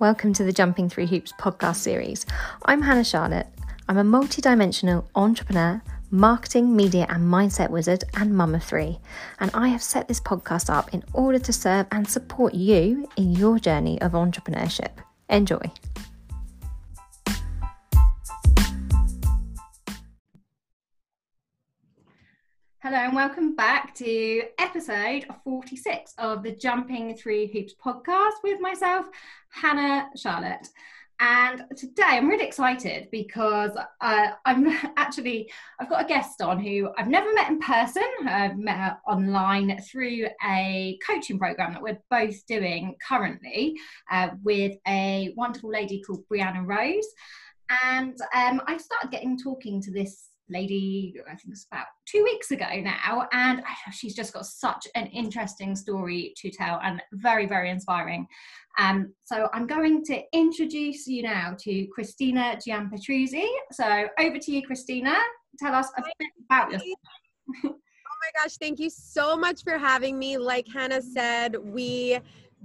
Welcome to the Jumping Through Hoops podcast series. I'm Hannah Charlotte. I'm a multidimensional entrepreneur, marketing, media, and mindset wizard, and mum of three. And I have set this podcast up in order to serve and support you in your journey of entrepreneurship. Enjoy. Hello and welcome back to episode 46 of the Jumping Through Hoops podcast with myself, Hannah Charlotte. And today I'm really excited because uh, I'm actually, I've got a guest on who I've never met in person. I've met her online through a coaching program that we're both doing currently uh, with a wonderful lady called Brianna Rose. And um, I started getting talking to this lady, I think it's about two weeks ago now, and she's just got such an interesting story to tell and very, very inspiring. Um, so I'm going to introduce you now to Christina Giampetruzzi. So over to you, Christina. Tell us a bit about yourself. my gosh, thank you so much for having me. Like Hannah said, we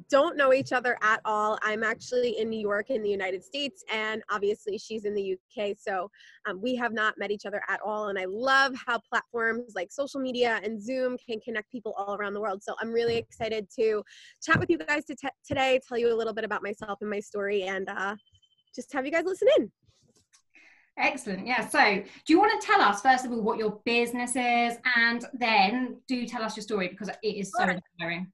don't know each other at all. I'm actually in New York in the United States, and obviously she's in the UK. So um, we have not met each other at all. And I love how platforms like social media and Zoom can connect people all around the world. So I'm really excited to chat with you guys to t- today, tell you a little bit about myself and my story, and uh, just have you guys listen in. Excellent. Yeah. So, do you want to tell us, first of all, what your business is, and then do tell us your story because it is so inspiring.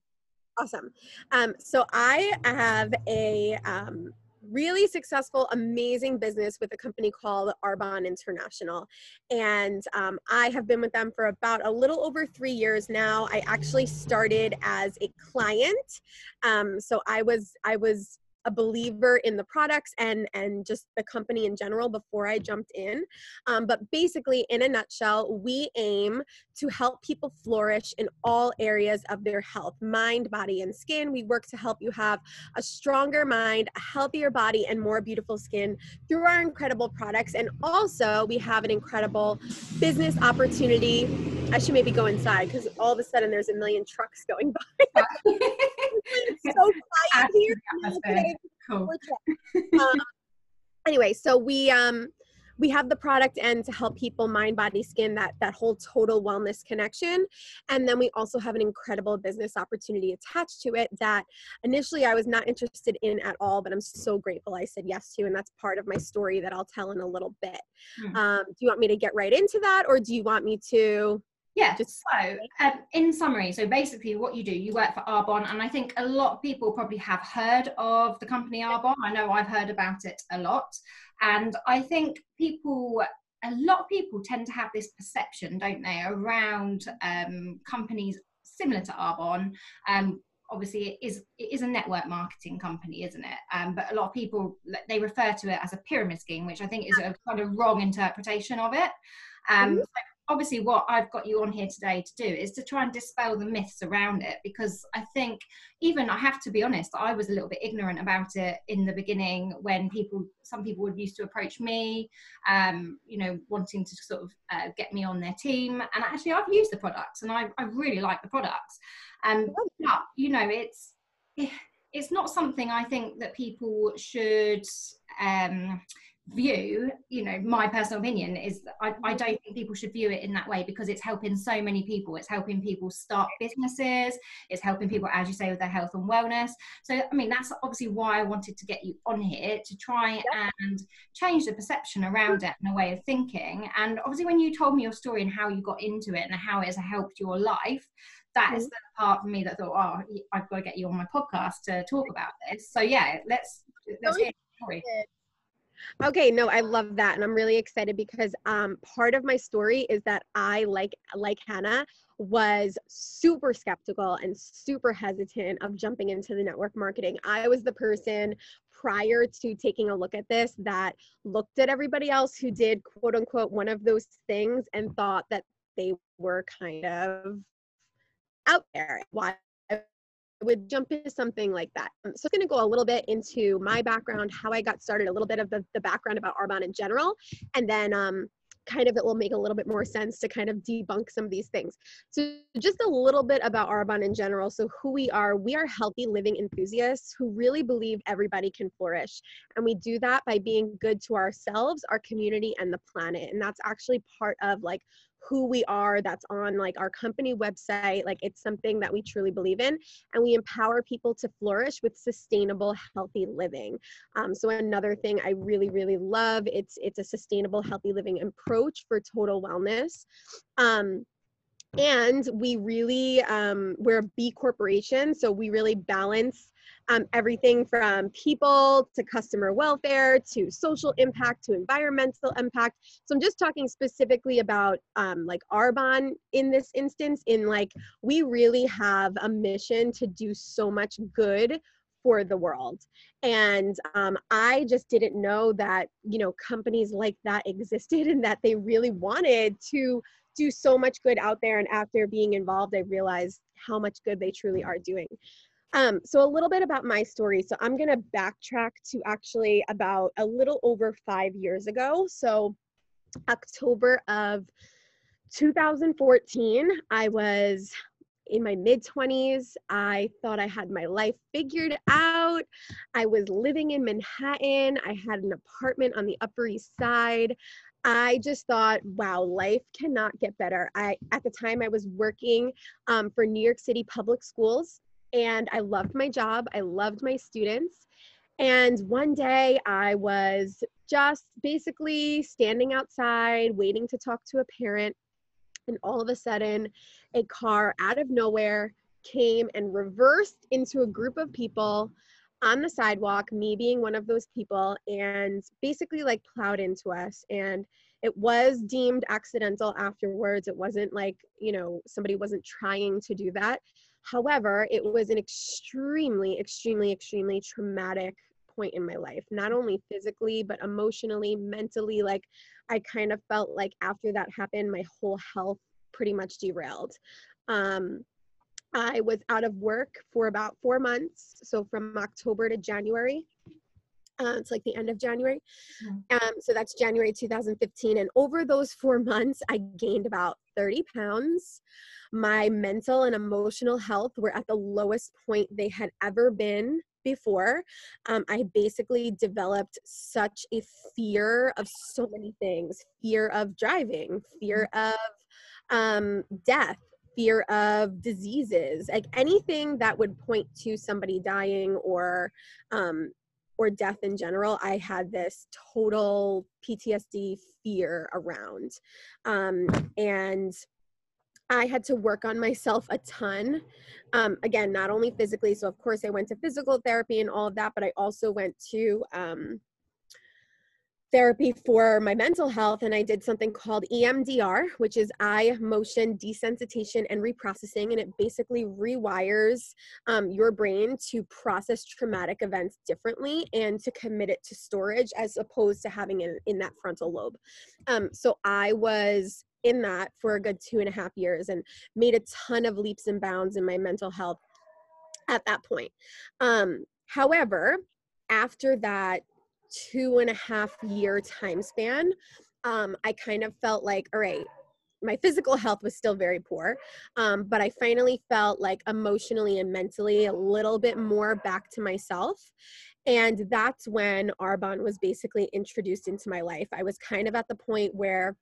Awesome. Um, so I have a um, really successful, amazing business with a company called Arbonne International. And um, I have been with them for about a little over three years now. I actually started as a client. Um, so I was, I was a believer in the products and and just the company in general before I jumped in. Um, but basically, in a nutshell, we aim to help people flourish in all areas of their health, mind, body, and skin. We work to help you have a stronger mind, a healthier body, and more beautiful skin through our incredible products. And also, we have an incredible business opportunity. I should maybe go inside because all of a sudden there's a million trucks going by. cool. um, anyway, so we um we have the product end to help people mind body skin that that whole total wellness connection. And then we also have an incredible business opportunity attached to it that initially i was not interested in at all but i'm so grateful i said yes to and that's part of my story that i'll tell in a little bit. Mm. um, do you want me to get right into that or do you want me to yeah. Just so, um, in summary, so basically, what you do, you work for Arbonne, and I think a lot of people probably have heard of the company Arbonne. I know I've heard about it a lot, and I think people, a lot of people tend to have this perception, don't they, around um, companies similar to Arbonne. Um, obviously, it is it is a network marketing company, isn't it? Um, but a lot of people they refer to it as a pyramid scheme, which I think is a kind of wrong interpretation of it. Um, mm-hmm obviously what I've got you on here today to do is to try and dispel the myths around it because I think even I have to be honest I was a little bit ignorant about it in the beginning when people some people would used to approach me um, you know wanting to sort of uh, get me on their team. And actually I've used the products and I, I really like the products. And um, but you know it's it's not something I think that people should um, view you know my personal opinion is I, I don't think people should view it in that way because it's helping so many people. It's helping people start businesses. It's helping people as you say with their health and wellness. So i mean that's obviously why i wanted to get you on here to try yep. and change the perception around it and a way of thinking. And obviously when you told me your story and how you got into it and how it has helped your life that mm-hmm. the part for me that thought oh i've got to get you on my podcast to talk about this. So yeah let's let's hear story Okay, no, I love that, and I'm really excited because um, part of my story is that I, like like Hannah, was super skeptical and super hesitant of jumping into the network marketing. I was the person prior to taking a look at this that looked at everybody else who did quote unquote one of those things and thought that they were kind of out there. Why would jump into something like that. Um, so it's going to go a little bit into my background, how I got started, a little bit of the, the background about Arbonne in general, and then um, kind of it will make a little bit more sense to kind of debunk some of these things. So, just a little bit about Arbonne in general. So, who we are we are healthy living enthusiasts who really believe everybody can flourish. And we do that by being good to ourselves, our community, and the planet. And that's actually part of like who we are that's on like our company website like it's something that we truly believe in and we empower people to flourish with sustainable healthy living. Um, so another thing i really really love it's it's a sustainable healthy living approach for total wellness. Um, and we really um, we're a b corporation so we really balance um, everything from people to customer welfare to social impact to environmental impact. So I'm just talking specifically about um, like arbonne in this instance, in like we really have a mission to do so much good for the world. And um, I just didn't know that, you know, companies like that existed and that they really wanted to do so much good out there. And after being involved, I realized how much good they truly are doing. Um, so a little bit about my story. So I'm gonna backtrack to actually about a little over five years ago. So October of 2014, I was in my mid 20s. I thought I had my life figured out. I was living in Manhattan. I had an apartment on the Upper East Side. I just thought, wow, life cannot get better. I at the time I was working um, for New York City Public Schools and I loved my job. I loved my students. And one day I was just basically standing outside waiting to talk to a parent. And all of a sudden, a car out of nowhere came and reversed into a group of people on the sidewalk, me being one of those people, and basically like plowed into us. And it was deemed accidental afterwards. It wasn't like, you know, somebody wasn't trying to do that. However, it was an extremely, extremely, extremely traumatic point in my life, not only physically, but emotionally, mentally. Like, I kind of felt like after that happened, my whole health pretty much derailed. Um, I was out of work for about four months. So from October to January. Uh, it's like the end of January. Mm. Um, so that's January 2015. And over those four months, I gained about 30 pounds. My mental and emotional health were at the lowest point they had ever been before. Um, I basically developed such a fear of so many things fear of driving, fear mm. of um, death, fear of diseases, like anything that would point to somebody dying or um, or death in general, I had this total PTSD fear around. Um, and I had to work on myself a ton. Um, again, not only physically, so of course I went to physical therapy and all of that, but I also went to um, therapy for my mental health and I did something called EMDR, which is eye motion desensitization and reprocessing. And it basically rewires um, your brain to process traumatic events differently and to commit it to storage as opposed to having it in that frontal lobe. Um, so I was in that for a good two and a half years and made a ton of leaps and bounds in my mental health at that point. Um, however, after that two and a half year time span, um, I kind of felt like, all right, my physical health was still very poor, um, but I finally felt like emotionally and mentally a little bit more back to myself. And that's when Arbonne was basically introduced into my life. I was kind of at the point where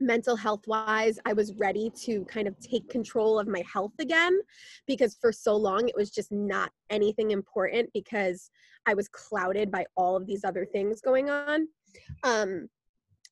mental health wise i was ready to kind of take control of my health again because for so long it was just not anything important because i was clouded by all of these other things going on. Um,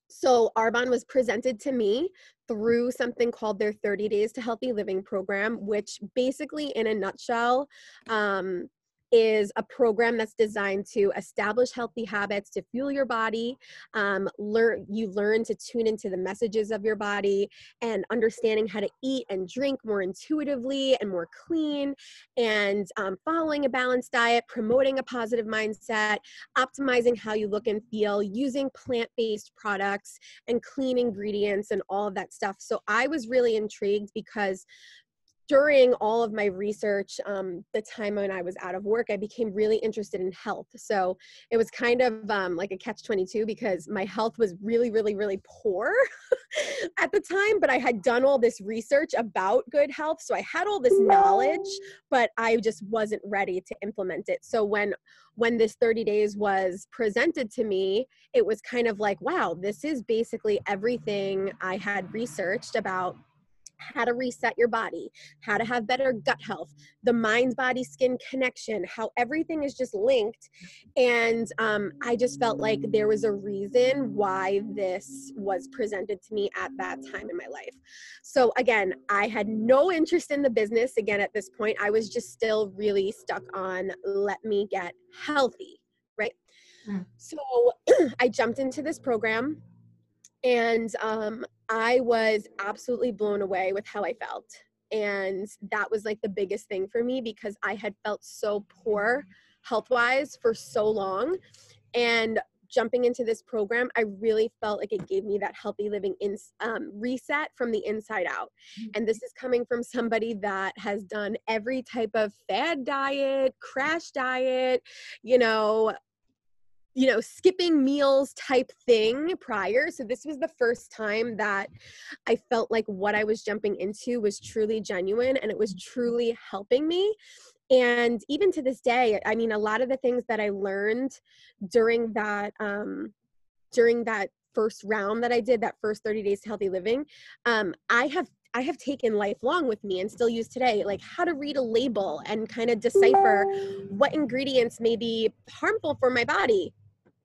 so arbonne was presented to me through something called their 30 days to healthy living program which basically in a nutshell um, is a program that's designed to establish healthy habits to fuel your body um, learn you learn to tune into the messages of your body and understanding how to eat and drink more intuitively and more clean and um, following a balanced diet promoting a positive mindset optimizing how you look and feel using plant-based products and clean ingredients and all of that stuff. So i was really intrigued because during all of my research, um, the time when I was out of work, I became really interested in health. So it was kind of um, like a catch 22 because my health was really, really, really poor at the time. But I had done all this research about good health. So I had all this knowledge, but I just wasn't ready to implement it. So when when this 30 days was presented to me, it was kind of like, wow, this is basically everything I had researched about how to reset your body, how to have better gut health, the mind body skin connection, how everything is just linked. And um, I just felt like there was a reason why this was presented to me at that time in my life. So, again, I had no interest in the business again at this point. I was just still really stuck on let me get healthy, right? Mm. So, I jumped into this program and um, I was absolutely blown away with how I felt. And that was like the biggest thing for me because I had felt so poor health wise for so long. And jumping into this program, I really felt like it gave me that healthy living in, um, reset from the inside out. Mm-hmm. And this is coming from somebody that has done every type of fad diet, crash diet, you know, you know, skipping meals type thing prior. So this was the first time that I felt like what I was jumping into was truly genuine and it was truly helping me. And even to this day, I mean, a lot of the things that I learned during that, um, during that first round that I did, that first 30 days to healthy living, um, I have I have taken lifelong with me and still use today, like how to read a label and kind of decipher what ingredients may be harmful for my body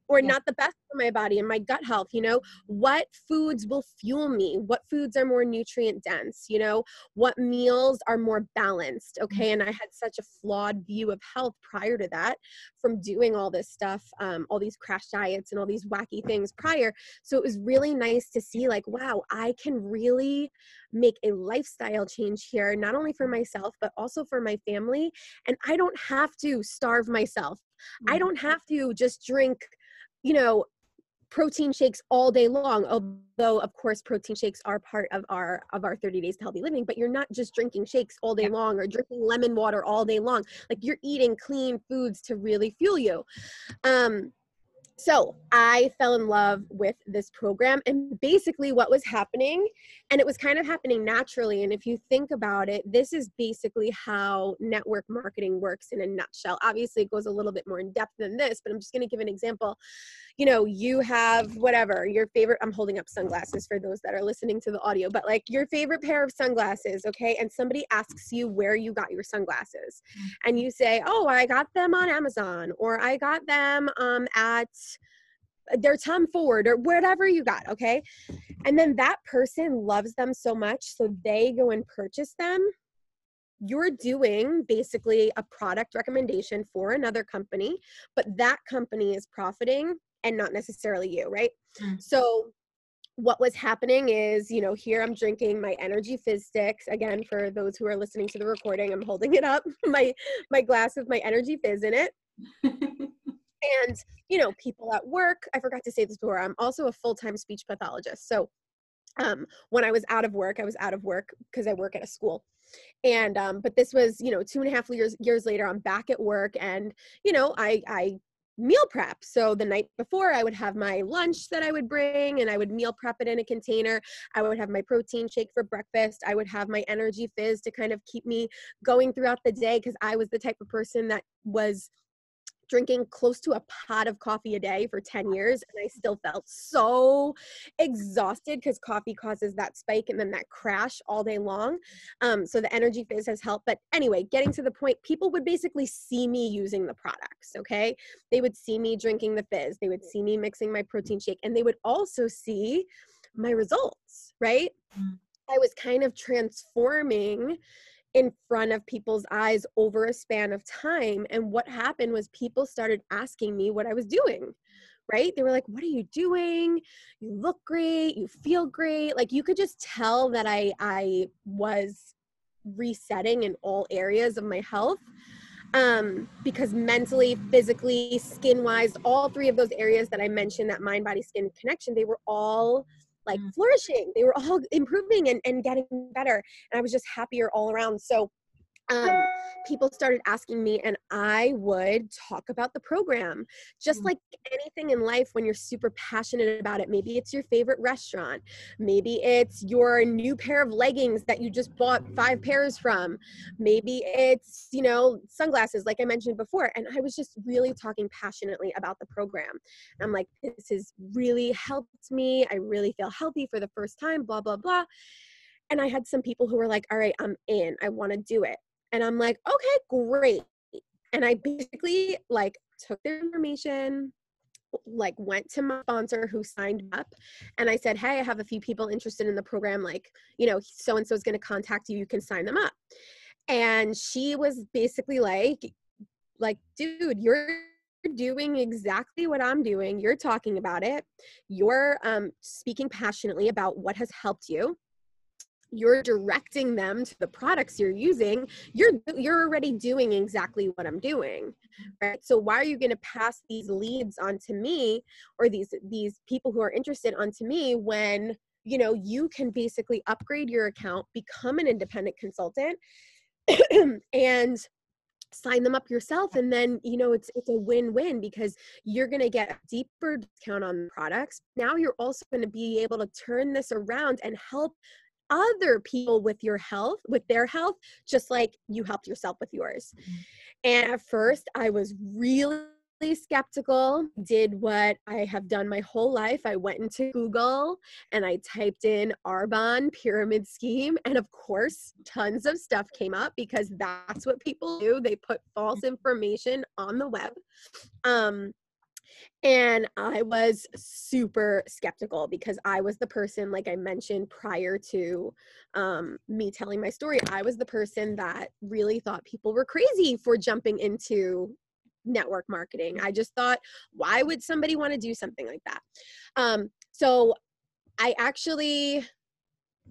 or yeah. not the best for my body and my gut health you know? What foods will fuel me? What foods are more nutrient dense you know? What meals are more balanced okay? And i had such a flawed view of health prior to that from doing all this stuff um, all these crash diets and all these wacky things prior. So it was really nice to see like wow i can really make a lifestyle change here not only for myself but also for my family. And i don't have to starve myself. Mm-hmm. i don't have to just drink you know, protein shakes all day long although of course protein shakes are part of our of our 30 days to healthy living but you're not just drinking shakes all day long or drinking lemon water all day long. Like you're eating clean foods to really fuel you. Um so I fell in love with this program and basically what was happening, and it was kind of happening naturally. And if you think about it, this is basically how network marketing works in a nutshell. Obviously, it goes a little bit more in depth than this, but I'm just going to give an example. You know, you have whatever your favorite, I'm holding up sunglasses for those that are listening to the audio, but like your favorite pair of sunglasses, okay? And somebody asks you where you got your sunglasses, and you say, Oh, I got them on Amazon, or I got them um, at their Tom Ford or whatever you got, okay? And then that person loves them so much, so they go and purchase them. You're doing basically a product recommendation for another company, but that company is profiting and not necessarily you, right? Mm. So what was happening is, you know, here I'm drinking my energy fizz sticks. Again, for those who are listening to the recording, I'm holding it up, my my glass with my energy fizz in it. and you know people at work i forgot to say this before i'm also a full-time speech pathologist so um, when i was out of work i was out of work because i work at a school and um, but this was you know two and a half years years later i'm back at work and you know i i meal prep. So the night before, I would have my lunch that I would bring and I would meal prep it in a container. I would have my protein shake for breakfast. I would have my energy fizz to kind of keep me going throughout the day because I was the type of person that was drinking close to a pot of coffee a day for 10 years and I still felt so exhausted because coffee causes that spike and then that crash all day long. Um, so the energy fizz has helped. But anyway, getting to the point, people would basically see me using the products, okay? They would see me drinking the fizz, they would see me mixing my protein shake, and they would also see my results, right? Mm. I was kind of transforming in front of people's eyes over a span of time. And what happened was people started asking me what I was doing. Right? They were like, "What are you doing? You look great. You feel great." Like you could just tell that I I was resetting in all areas of my health um, because mentally, physically, skin wise, all three of those areas that I mentioned that mind, body, skin connection, they were all like mm. flourishing. They were all improving and, and getting better. And I was just happier all around. So um, people started asking me and i would talk about the program just mm. like anything in life when you're super passionate about it maybe it's your favorite restaurant maybe it's your new pair of leggings that you just bought five pairs from maybe it's you know sunglasses like i mentioned before and i was just really talking passionately about the program i'm like this has really helped me i really feel healthy for the first time blah blah blah and I had some people who were like, all right, I'm in. I want to do it. And I'm like, okay, great. And I basically like took their information, like went to my sponsor who signed up and I said, Hey, I have a few people interested in the program. Like, you know, so and so is going to contact you. You can sign them up. And she was basically like, like, dude, you're doing exactly what I'm doing. You're talking about it. You're um, speaking passionately about what has helped you you're directing them to the products you're using you're you're already doing exactly what i'm doing right? So why are you going to pass these leads on to me or these these people who are interested onto me when you know you can basically upgrade your account become an independent consultant and sign them up yourself and then you know it's it's a win-win because you're going to get a deeper discount on products. Now you're also going to be able to turn this around and help other people with your health, with their health, just like you helped yourself with yours. Mm-hmm. And at first, I was really skeptical did what i have done my whole life i went into google and i typed in arbonne pyramid scheme and of course tons of stuff came up because that's what people do they put false mm-hmm. information on the web um and I was super skeptical because I was the person, like I mentioned prior to um, me telling my story, I was the person that really thought people were crazy for jumping into network marketing. I just thought, why would somebody want to do something like that? Um, so I actually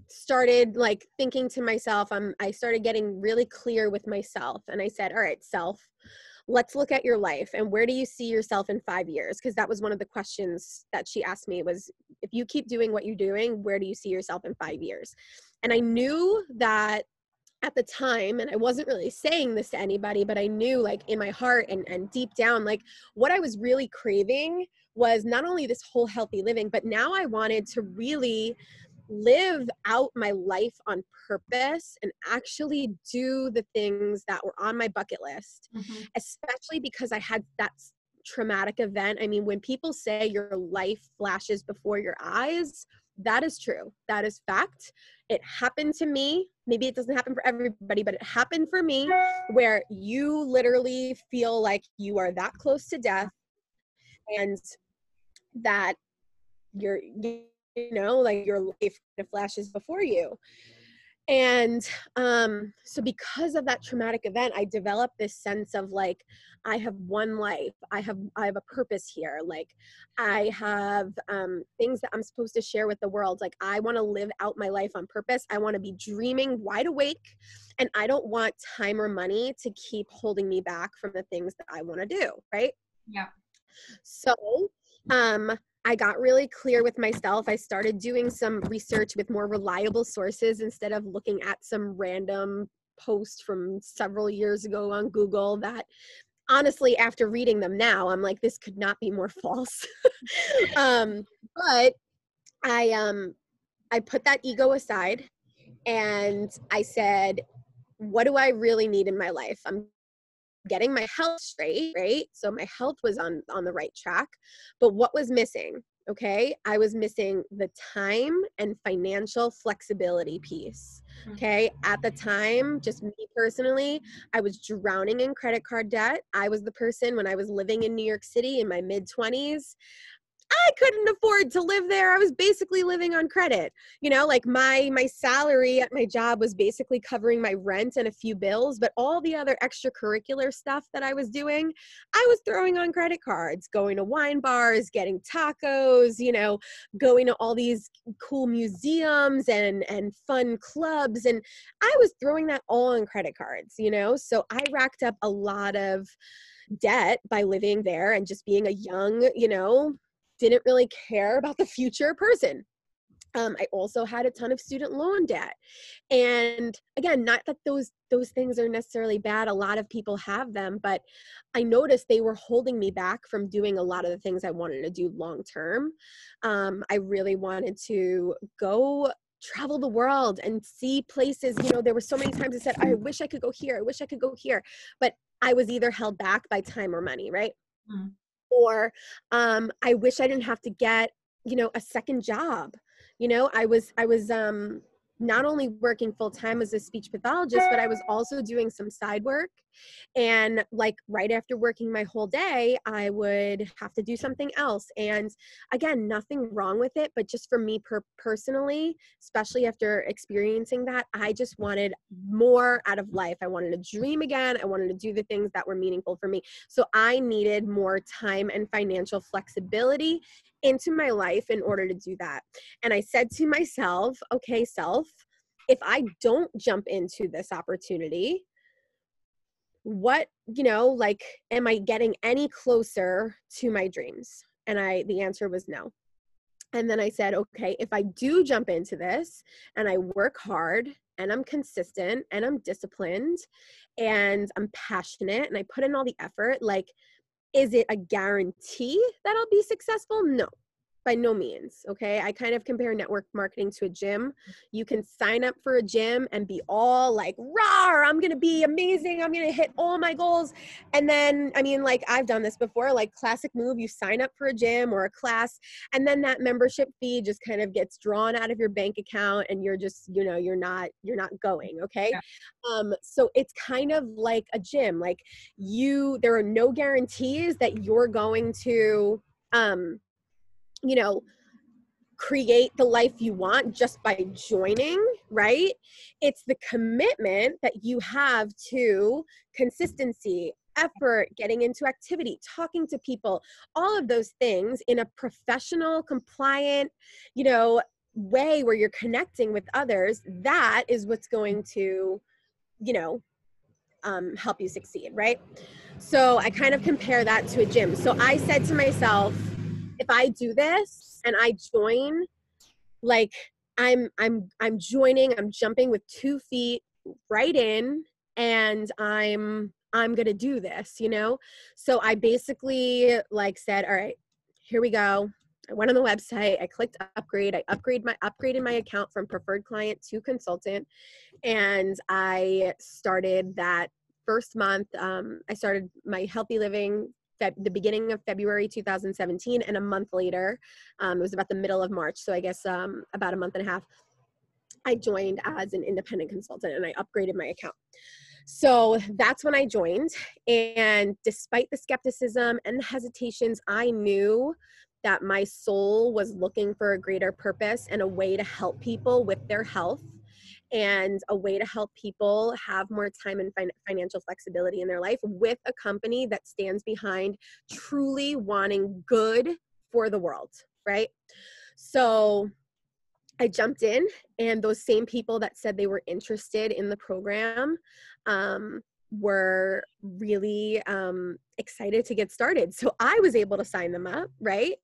started like thinking to myself, I'm, I started getting really clear with myself. And I said, all right, self, let's look at your life and where do you see yourself in five years? Because that was one of the questions that she asked me was if you keep doing what you're doing where do you see yourself in five years? And i knew that at the time and i wasn't really saying this to anybody but i knew like in my heart and, and deep down like what i was really craving was not only this whole healthy living but now i wanted to really live out my life on purpose and actually do the things that were on my bucket list, mm-hmm. especially because I had that traumatic event. I mean, when people say your life flashes before your eyes, that is true. That is fact. It happened to me. Maybe it doesn't happen for everybody, but it happened for me where you literally feel like you are that close to death and that you're you know like your life kind of flashes before you. And um so because of that traumatic event i developed this sense of like i have one life. I have i have a purpose here. Like i have um things that i'm supposed to share with the world. Like i want to live out my life on purpose. I want to be dreaming wide awake and i don't want time or money to keep holding me back from the things that i want to do right? Yeah. So um I got really clear with myself. I started doing some research with more reliable sources instead of looking at some random post from several years ago on Google that honestly after reading them now I'm like this could not be more false. um, but I um I put that ego aside and I said what do I really need in my life? I'm getting my health straight right? So my health was on on the right track. But what was missing? Okay i was missing the time and financial flexibility piece. Okay at the time just me personally i was drowning in credit card debt. I was the person when i was living in new york city in my mid 20s I couldn't afford to live there. I was basically living on credit. You know, like my my salary at my job was basically covering my rent and a few bills, but all the other extracurricular stuff that I was doing, I was throwing on credit cards, going to wine bars, getting tacos, you know, going to all these cool museums and and fun clubs and I was throwing that all on credit cards, you know? So I racked up a lot of debt by living there and just being a young, you know, didn't really care about the future person. um, I also had a ton of student loan debt. And again, not that those those things are necessarily bad. A lot of people have them, but I noticed they were holding me back from doing a lot of the things I wanted to do long term. Um, I really wanted to go travel the world and see places. You know, there were so many times I said, I wish I could go here. I wish I could go here. But I was either held back by time or money, right? Mm. Or um, I wish I didn't have to get, you know, a second job you know i was i was um not only working full time as a speech pathologist, but I was also doing some side work. And like right after working my whole day, I would have to do something else. And again, nothing wrong with it, but just for me per- personally, especially after experiencing that, I just wanted more out of life. I wanted to dream again. I wanted to do the things that were meaningful for me. So I needed more time and financial flexibility into my life in order to do that. And I said to myself, okay, self, if I don't jump into this opportunity, what, you know, like, am I getting any closer to my dreams? And I, the answer was no. And then I said, okay, if I do jump into this and I work hard and I'm consistent and I'm disciplined and I'm passionate and I put in all the effort, like, is it a guarantee that I'll be successful? No, by no means. Okay. I kind of compare network marketing to a gym. You can sign up for a gym and be all like, rah, I'm going to be amazing. I'm going to hit all my goals. And then, I mean, like I've done this before, like classic move, you sign up for a gym or a class, and then that membership fee just kind of gets drawn out of your bank account and you're just, you know, you're not, you're not going. Okay. Yeah. Um, so it's kind of like a gym. Like you, there are no guarantees that you're going to, um, you know, create the life you want just by joining, right? It's the commitment that you have to consistency, effort, getting into activity, talking to people, all of those things in a professional, compliant, you know, way where you're connecting with others. That is what's going to, you know, um, help you succeed, right? So I kind of compare that to a gym. So I said to myself, if I do this and I join, like I'm I'm I'm joining, I'm jumping with two feet right in and I'm I'm going to do this, you know? So I basically like said, all right, here we go. I went on the website, I clicked upgrade, I upgrade my upgraded my account from preferred client to consultant and I started that first month um, I started my healthy living The beginning of February 2017, and a month later, um, it was about the middle of March, so I guess um, about a month and a half, I joined as an independent consultant and I upgraded my account. So that's when I joined. And despite the skepticism and the hesitations, I knew that my soul was looking for a greater purpose and a way to help people with their health and a way to help people have more time and fin- financial flexibility in their life with a company that stands behind truly wanting good for the world, right? So I jumped in, and those same people that said they were interested in the program um, were really um, excited to get started. So I was able to sign them up, right?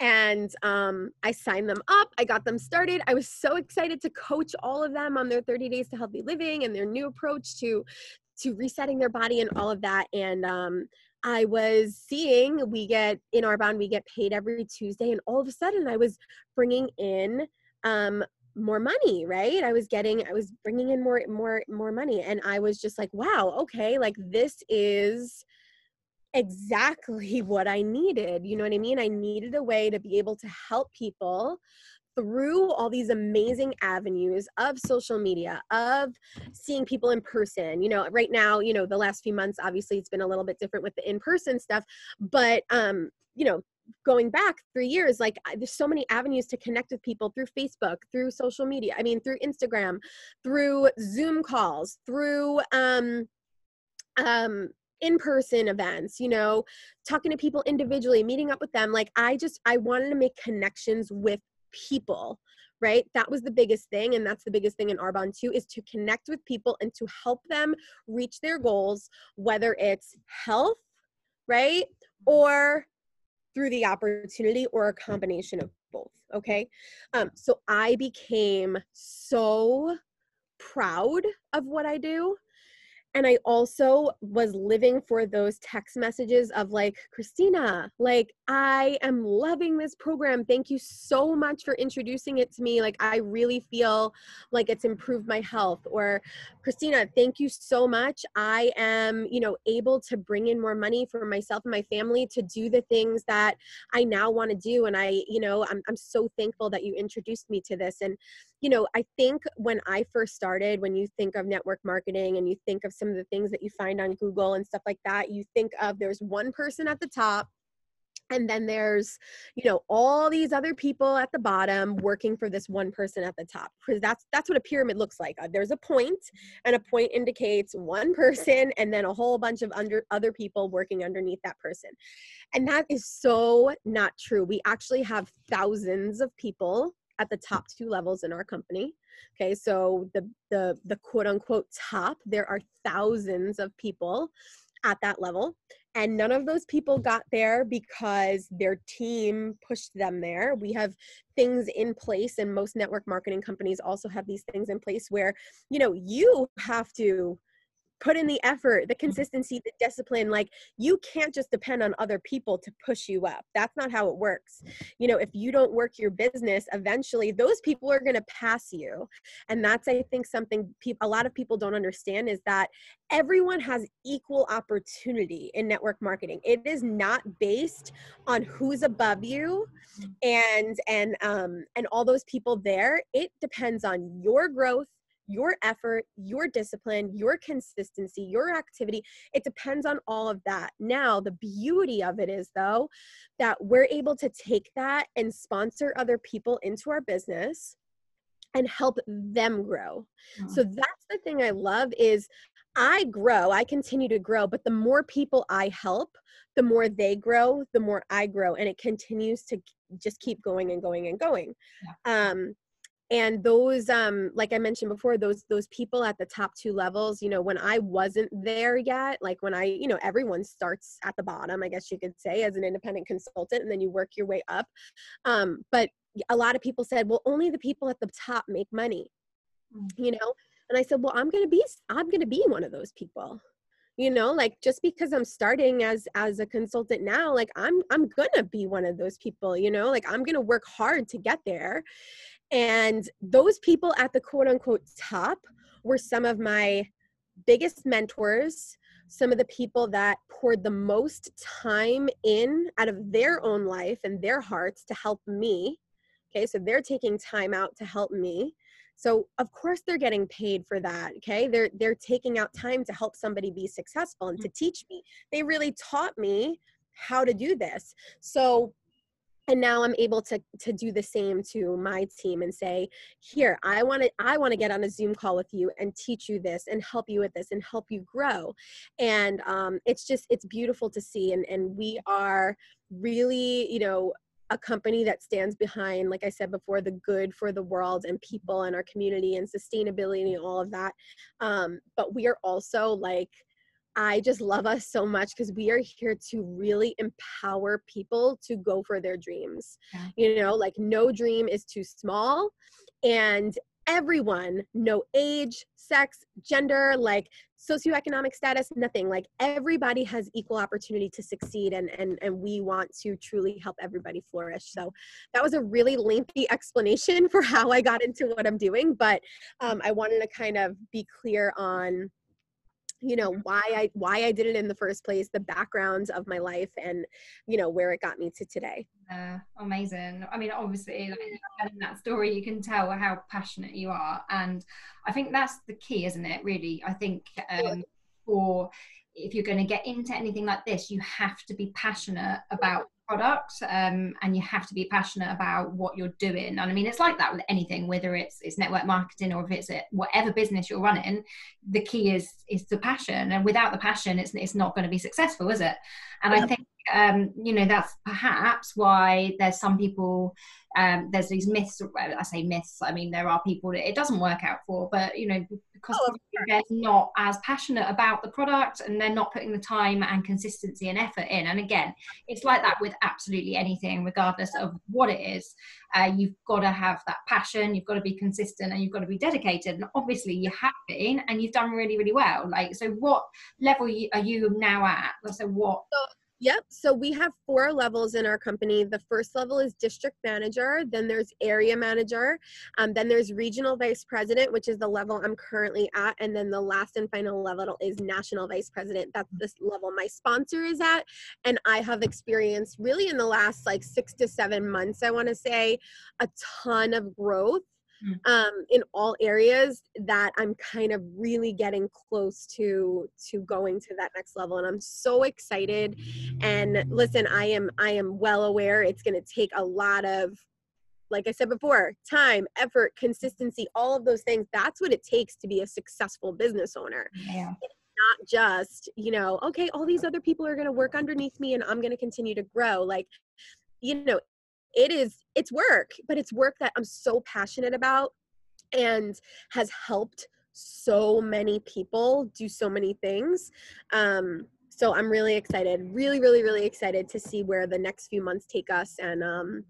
And um, I signed them up. I got them started. I was so excited to coach all of them on their 30 days to healthy living and their new approach to to resetting their body and all of that. And um, I was seeing we get in Arbonne we get paid every Tuesday, and all of a sudden I was bringing in um, more money right? I was getting i was bringing in more more more money and i was just like wow okay like this is exactly what i needed you know what i mean? I needed a way to be able to help people through all these amazing avenues of social media of seeing people in person you know? Right now you know the last few months obviously it's been a little bit different with the in person stuff but um you know going back three years like there's so many avenues to connect with people through facebook through social media i mean through instagram through zoom calls through um um in-person events you know talking to people individually meeting up with them like i just i wanted to make connections with people right? That was the biggest thing and that's the biggest thing in arbonne too is to connect with people and to help them reach their goals whether it's health right? Or through the opportunity or a combination of both. Okay. Um, so I became so proud of what I do and I also was living for those text messages of like, Christina, like, I am loving this program. Thank you so much for introducing it to me. Like, I really feel like it's improved my health. Or, Christina, thank you so much. I am, you know, able to bring in more money for myself and my family to do the things that I now want to do. And I, you know, I'm, I'm so thankful that you introduced me to this. And, you know, I think when I first started, when you think of network marketing and you think of some of the things that you find on Google and stuff like that, you think of there's one person at the top and then there's you know all these other people at the bottom working for this one person at the top because that's that's what a pyramid looks like. Uh, there's a point and a point indicates one person and then a whole bunch of under other people working underneath that person. And that is so not true. We actually have thousands of people at the top two levels in our company. Okay, so the the the quote unquote top, there are thousands of people at that level. And none of those people got there because their team pushed them there. We have things in place, and most network marketing companies also have these things in place where, you know, you have to put in the effort, the mm-hmm. consistency, the discipline. Like you can't just depend on other people to push you up. That's not how it works. You know, if you don't work your business, eventually those people are going to pass you. And that's, I think, something people, a lot of people don't understand is that everyone has equal opportunity in network marketing. It is not based on who's above you mm-hmm. and, and, um, and all those people there. It depends on your growth your effort, your discipline, your consistency, your activity. It depends on all of that. Now, the beauty of it is, though, that we're able to take that and sponsor other people into our business and help them grow. Mm-hmm. So that's the thing I love is I grow, I continue to grow, but the more people I help, the more they grow, the more I grow and it continues to just keep going and going and going. Yeah. Um and those um like i mentioned before those those people at the top two levels you know when i wasn't there yet like when i you know everyone starts at the bottom i guess you could say as an independent consultant and then you work your way up. Um but a lot of people said well only the people at the top make money mm. you know? And i said well i'm going to be i'm going to be one of those people you know? Like just because i'm starting as as a consultant now like i'm i'm gonna be one of those people you know? Like i'm gonna work hard to get there and those people at the quote unquote top were some of my biggest mentors, some of the people that poured the most time in out of their own life and their hearts to help me. Okay, so they're taking time out to help me. So of course they're getting paid for that. Okay, they're they're taking out time to help somebody be successful and to mm. teach me. They really taught me how to do this. So and now i'm able to to do the same to my team and say here i want to i want to get on a zoom call with you and teach you this and help you with this and help you grow. And um, it's just it's beautiful to see and and we are really you know a company that stands behind like i said before the good for the world and people and our community and sustainability and all of that. Um, but we are also like I just love us so much because we are here to really empower people to go for their dreams. Yeah. You know, like no dream is too small. And everyone, no age, sex, gender, like socioeconomic status, nothing. Like everybody has equal opportunity to succeed and and and we want to truly help everybody flourish. So that was a really lengthy explanation for how I got into what I'm doing, but um, I wanted to kind of be clear on you know why i why i did it in the first place the background of my life and you know where it got me to today. Uh, amazing. I mean obviously like telling that story you can tell how passionate you are and i think that's the key isn't it really? I think um, for if you're going to get into anything like this you have to be passionate about product um, and you have to be passionate about what you're doing. And i mean it's like that with anything whether it's it's network marketing or if it's a, whatever business you're running the key is is the passion. And without the passion it's it's not going to be successful is it and i think um, you know that's perhaps why there's some people um, there's these myths i say myths i mean there are people that it doesn't work out for but you know because oh, they're not as passionate about the product and they're not putting the time and consistency and effort in. And again it's like that with absolutely anything regardless of what it is uh, you've got to have that passion you've got to be consistent and you've got to be dedicated. And obviously you have been and you've done really really well. Like so what level are you now at? So what so Yep. So we have four levels in our company. The first level is district manager, then there's area manager, um, then there's regional vice president, which is the level I'm currently at, and then the last and final level is national vice president. That's the level my sponsor is at. And I have experienced really in the last like six to seven months, I want to say, a ton of growth. Um, in all areas that I'm kind of really getting close to to going to that next level and I'm so excited. And listen I am I am well aware it's going to take a lot of like I said before time effort consistency all of those things. That's what it takes to be a successful business owner. Yeah. Not just you know okay all these other people are going to work underneath me and i'm going to continue to grow. Like you know it is it's work but it's work that i'm so passionate about and has helped so many people do so many things. Um so i'm really excited really really really excited to see where the next few months take us and um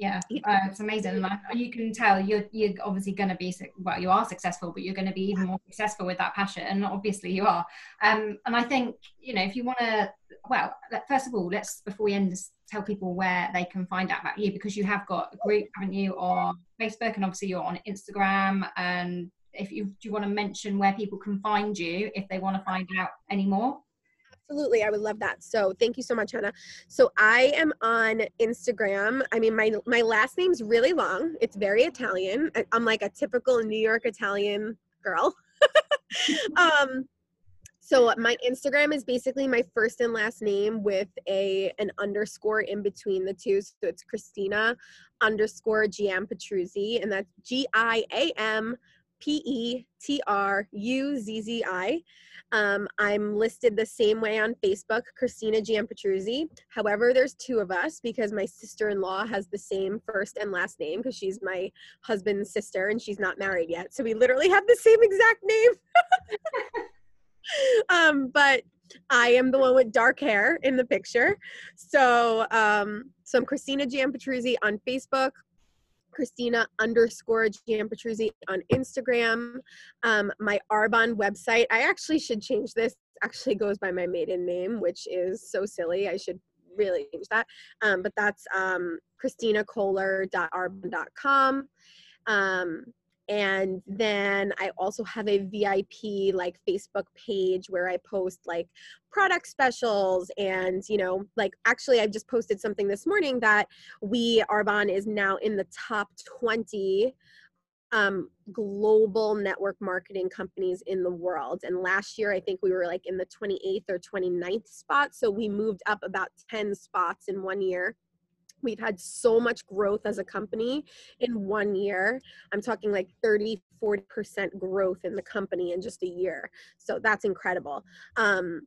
yeah uh, it's amazing. Like you can tell you're you're obviously going to be well you are successful but you're going to be even more successful with that passion and obviously you are. Um and i think you know if you want to well first of all let's before we end this tell people where they can find out about you because you have got a group haven't you on facebook and obviously you're on instagram and if you do you want to mention where people can find you if they want to find out any more Absolutely, I would love that. So thank you so much, Hannah. So I am on Instagram. I mean, my my last name's really long. It's very Italian. I, am like a typical New York Italian girl. um, so my Instagram is basically my first and last name with a an underscore in between the two. So it's Christina underscore Giampetruzzi, and that's G I A M P E T R U Z Z I. Um, I'm listed the same way on Facebook, Christina Giampetruzzi. However, there's two of us because my sister-in-law has the same first and last name because she's my husband's sister and she's not married yet. So we literally have the same exact name. um, but I am the one with dark hair in the picture. So, um, so I'm Christina Giampetruzzi on Facebook. Christina underscore Giampetruzzi on Instagram. Um, my Arbonne website, I actually should change this, actually goes by my maiden name, which is so silly. I should really change that. Um, but that's um, christinakohler.arbonne.com. Um, and then i also have a vip like facebook page where i post like product specials and you know like actually i just posted something this morning that we arbonne is now in the top 20 um, global network marketing companies in the world. And last year, I think we were like in the 28th or 29th spot. So we moved up about 10 spots in one year. We've had so much growth as a company in one year. I'm talking like 30, 40% growth in the company in just a year. So that's incredible. Um,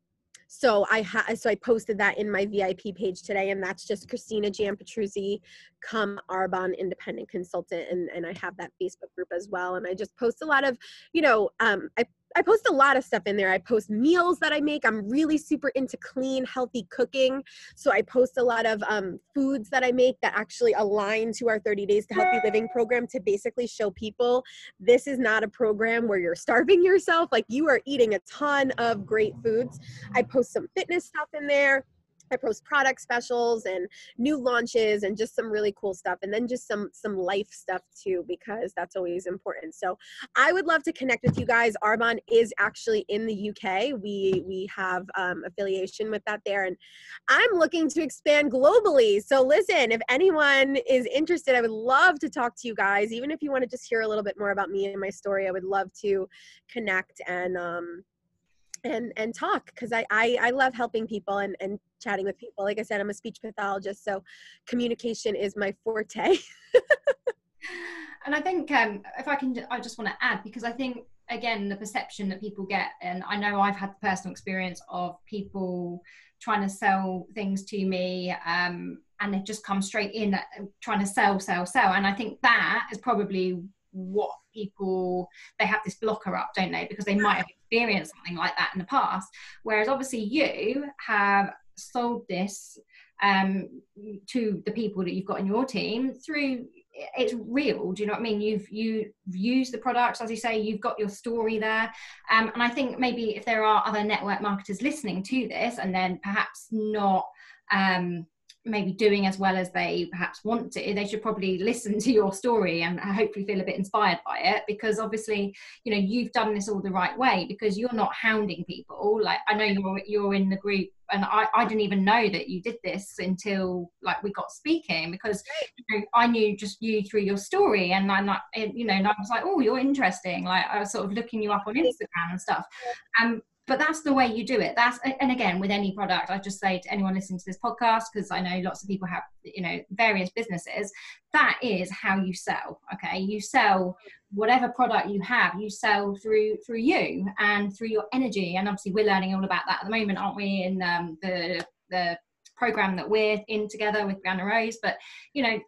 so I ha- so I posted that in my VIP page today, and that's just Christina Giampetruzzi, come Arbonne independent consultant, and and I have that Facebook group as well. And I just post a lot of, you know, um, I I post a lot of stuff in there. I post meals that I make. I'm really super into clean, healthy cooking. So I post a lot of um, foods that I make that actually align to our 30 Days to Healthy Living program to basically show people this is not a program where you're starving yourself. Like you are eating a ton of great foods. I post some fitness stuff in there I post product specials and new launches and just some really cool stuff and then just some some life stuff too because that's always important. So I would love to connect with you guys. Arbonne is actually in the UK. We we have um, affiliation with that there and I'm looking to expand globally. So listen, if anyone is interested, I would love to talk to you guys. Even if you want to just hear a little bit more about me and my story, I would love to connect and um and and talk because I, I i love helping people and and chatting with people. Like i said i'm a speech pathologist so communication is my forte. And i think um if i can i just want to add because i think again the perception that people get and i know i've had personal experience of people trying to sell things to me um, and they've just come straight in trying to sell sell sell. And i think that is probably what people they have this blocker up don't they? Because they might have experienced something like that in the past. Whereas obviously you have sold this um, to the people that you've got in your team through it's real do you know what i mean? You've you used the products as you say you've got your story there. Um, and i think maybe if there are other network marketers listening to this and then perhaps not um, maybe doing as well as they perhaps want to they should probably listen to your story and hopefully feel a bit inspired by it because obviously you know you've done this all the right way because you're not hounding people. Like i know you're you're in the group and I, I didn't even know that you did this until like we got speaking because you know, I knew just you through your story and I'm not you know and I was like oh you're interesting. Like I was sort of looking you up on Instagram and stuff. Um but that's the way you do it that's and again with any product i just say to anyone listening to this podcast because i know lots of people have you know various businesses that is how you sell okay you sell whatever product you have you sell through through you and through your energy and obviously we're learning all about that at the moment aren't we in um, the the program that we're in together with Brianna Rose. But you know,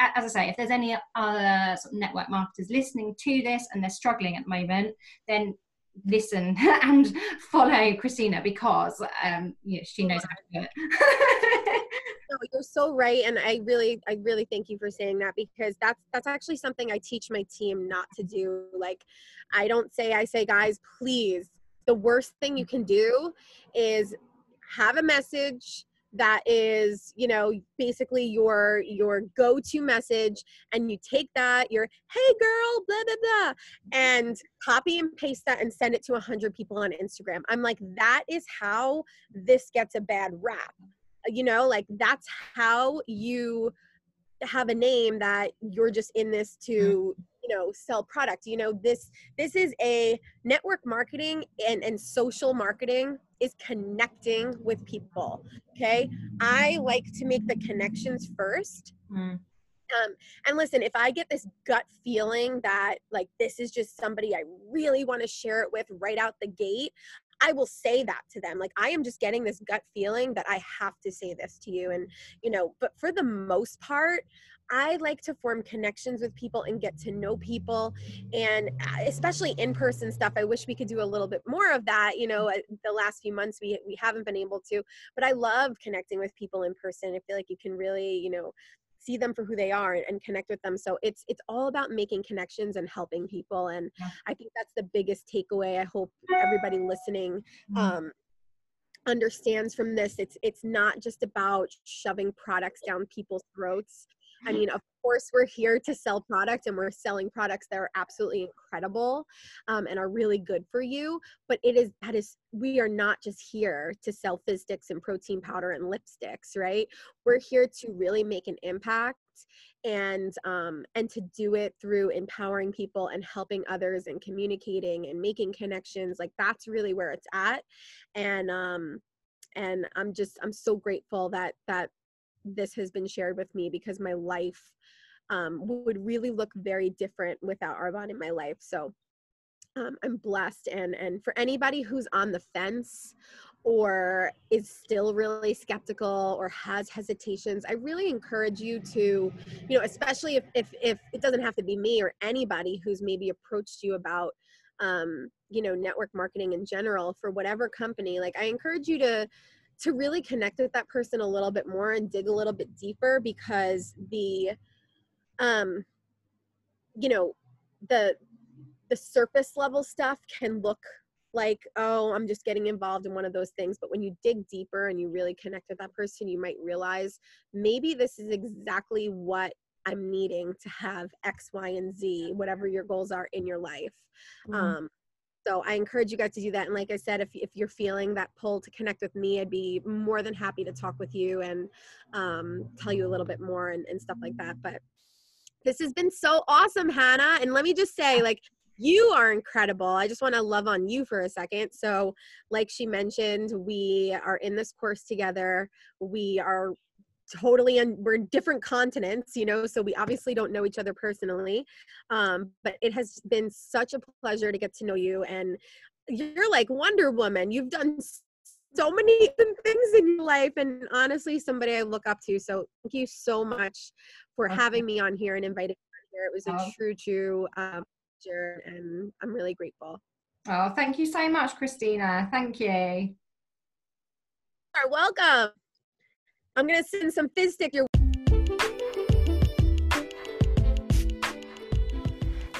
as I say, if there's any other sort of network marketers listening to this and they're struggling at the moment, then listen and follow Christina because um, you know, she knows how to do it. no, you're so right, and I really, I really thank you for saying that because that's that's actually something I teach my team not to do. Like, I don't say, I say, guys, please. The worst thing you can do is have a message that is you know basically your your go-to message and you take that your hey girl blah blah blah and copy and paste that and send it to 100 people on instagram. I'm like that is how this gets a bad rap. You know like that's how you have a name that you're just in this to mm-hmm. you know sell product. You know this this is a network marketing and and social marketing is connecting with people okay i like to make the connections first mm. Um, and listen, if I get this gut feeling that like this is just somebody I really want to share it with right out the gate, I will say that to them. Like I am just getting this gut feeling that I have to say this to you. And, you know, but for the most part, I like to form connections with people and get to know people. And uh, especially in person stuff, I wish we could do a little bit more of that. You know, the last few months we, we haven't been able to, but I love connecting with people in person. I feel like you can really, you know, see them for who they are and, and, connect with them so it's it's all about making connections and helping people and yeah. i think that's the biggest takeaway i hope everybody listening mm-hmm. um, understands from this it's it's not just about shoving products down people's throats I mean, of course, we're here to sell product and we're selling products that are absolutely incredible um, and are really good for you. But it is that is we are not just here to sell fizz sticks and protein powder and lipsticks, right? We're here to really make an impact and um, and to do it through empowering people and helping others and communicating and making connections. Like that's really where it's at. And um, and i'm just i'm so grateful that that this has been shared with me because my life um, would really look very different without Arbonne in my life. So um, I'm blessed. And and for anybody who's on the fence or is still really skeptical or has hesitations, I really encourage you to, you know, especially if if, if it doesn't have to be me or anybody who's maybe approached you about um, you know network marketing in general for whatever company like i encourage you to to really connect with that person a little bit more and dig a little bit deeper because the um you know the the surface level stuff can look like oh i'm just getting involved in one of those things but when you dig deeper and you really connect with that person you might realize maybe this is exactly what i'm needing to have x y and z whatever your goals are in your life mm-hmm. um, so I encourage you guys to do that. And like I said, if, if you're feeling that pull to connect with me, I'd be more than happy to talk with you and um, tell you a little bit more and, and stuff like that. But this has been so awesome, Hannah. And let me just say, like, you are incredible. I just want to love on you for a second. So, like she mentioned, we are in this course together. We are totally and we're in different continents you know so we obviously don't know each other personally um, but it has been such a pleasure to get to know you and you're like wonder woman. You've done so many things in your life and honestly somebody i look up to so thank you so much for okay. having me on here and inviting me here. It was a oh. true true um, and i'm really grateful. Oh thank you so much christina. Thank you. You are welcome i'm going to send some fizz stick your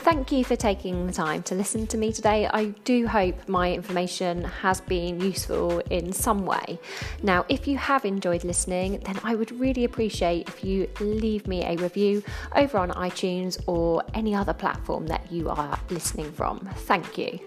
Thank you for taking the time to listen to me today. I do hope my information has been useful in some way. Now, if you have enjoyed listening, then I would really appreciate if you leave me a review over on iTunes or any other platform that you are listening from. Thank you.